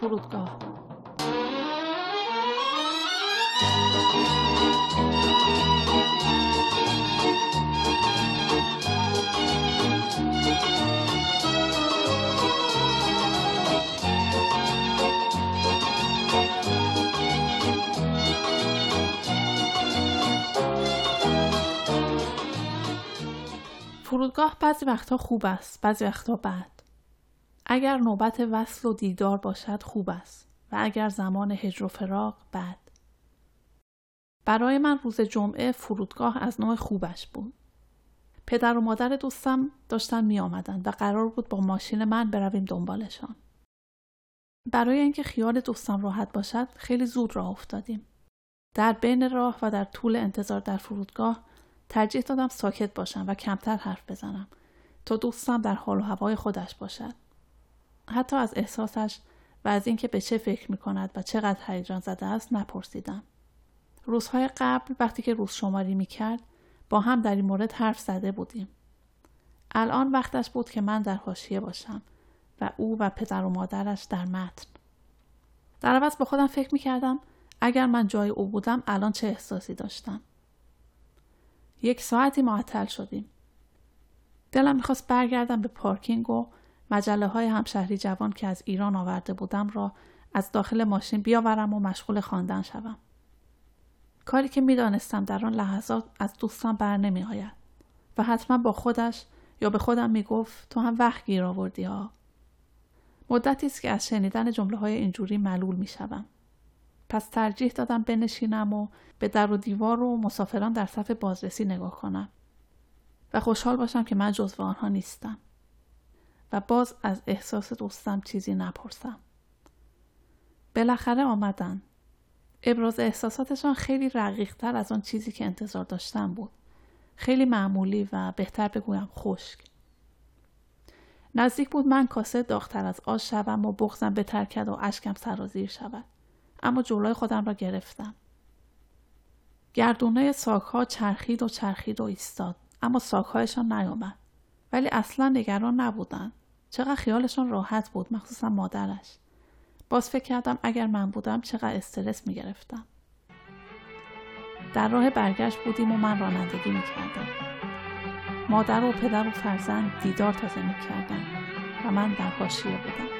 فرودگاه. فرودگاه بعضی وقتها خوب است بعضی وقتها بد. اگر نوبت وصل و دیدار باشد خوب است و اگر زمان هجر و فراق بد برای من روز جمعه فرودگاه از نوع خوبش بود پدر و مادر دوستم داشتن می آمدن و قرار بود با ماشین من برویم دنبالشان. برای اینکه خیال دوستم راحت باشد خیلی زود راه افتادیم. در بین راه و در طول انتظار در فرودگاه ترجیح دادم ساکت باشم و کمتر حرف بزنم تا دوستم در حال و هوای خودش باشد. حتی از احساسش و از اینکه به چه فکر می کند و چقدر هیجان زده است نپرسیدم. روزهای قبل وقتی که روز شماری می کرد با هم در این مورد حرف زده بودیم. الان وقتش بود که من در حاشیه باشم و او و پدر و مادرش در متن. در عوض به خودم فکر می کردم اگر من جای او بودم الان چه احساسی داشتم. یک ساعتی معطل شدیم. دلم می‌خواست برگردم به پارکینگ و مجله های همشهری جوان که از ایران آورده بودم را از داخل ماشین بیاورم و مشغول خواندن شوم. کاری که می‌دانستم در آن لحظات از دوستم بر نمی آید و حتما با خودش یا به خودم می گفت تو هم وقت گیر آوردی ها. مدتی است که از شنیدن جمله های اینجوری ملول می شدم. پس ترجیح دادم بنشینم و به در و دیوار و مسافران در صف بازرسی نگاه کنم و خوشحال باشم که من جزو آنها نیستم و باز از احساس دوستم چیزی نپرسم. بالاخره آمدن ابراز احساساتشان خیلی رقیقتر از آن چیزی که انتظار داشتم بود. خیلی معمولی و بهتر بگویم خشک. نزدیک بود من کاسه داختر از آش شوم و بغزم بترکد و اشکم سرازیر شود. اما جلوی خودم را گرفتم. گردونه ساکها چرخید و چرخید و ایستاد. اما ساکهایشان نیامد. ولی اصلا نگران نبودند. چقدر خیالشان راحت بود مخصوصا مادرش. باز فکر کردم اگر من بودم چقدر استرس می گرفتم. در راه برگشت بودیم و من رانندگی می کردم. مادر و پدر و فرزند دیدار تازه می کردن و من در حاشیه بودم.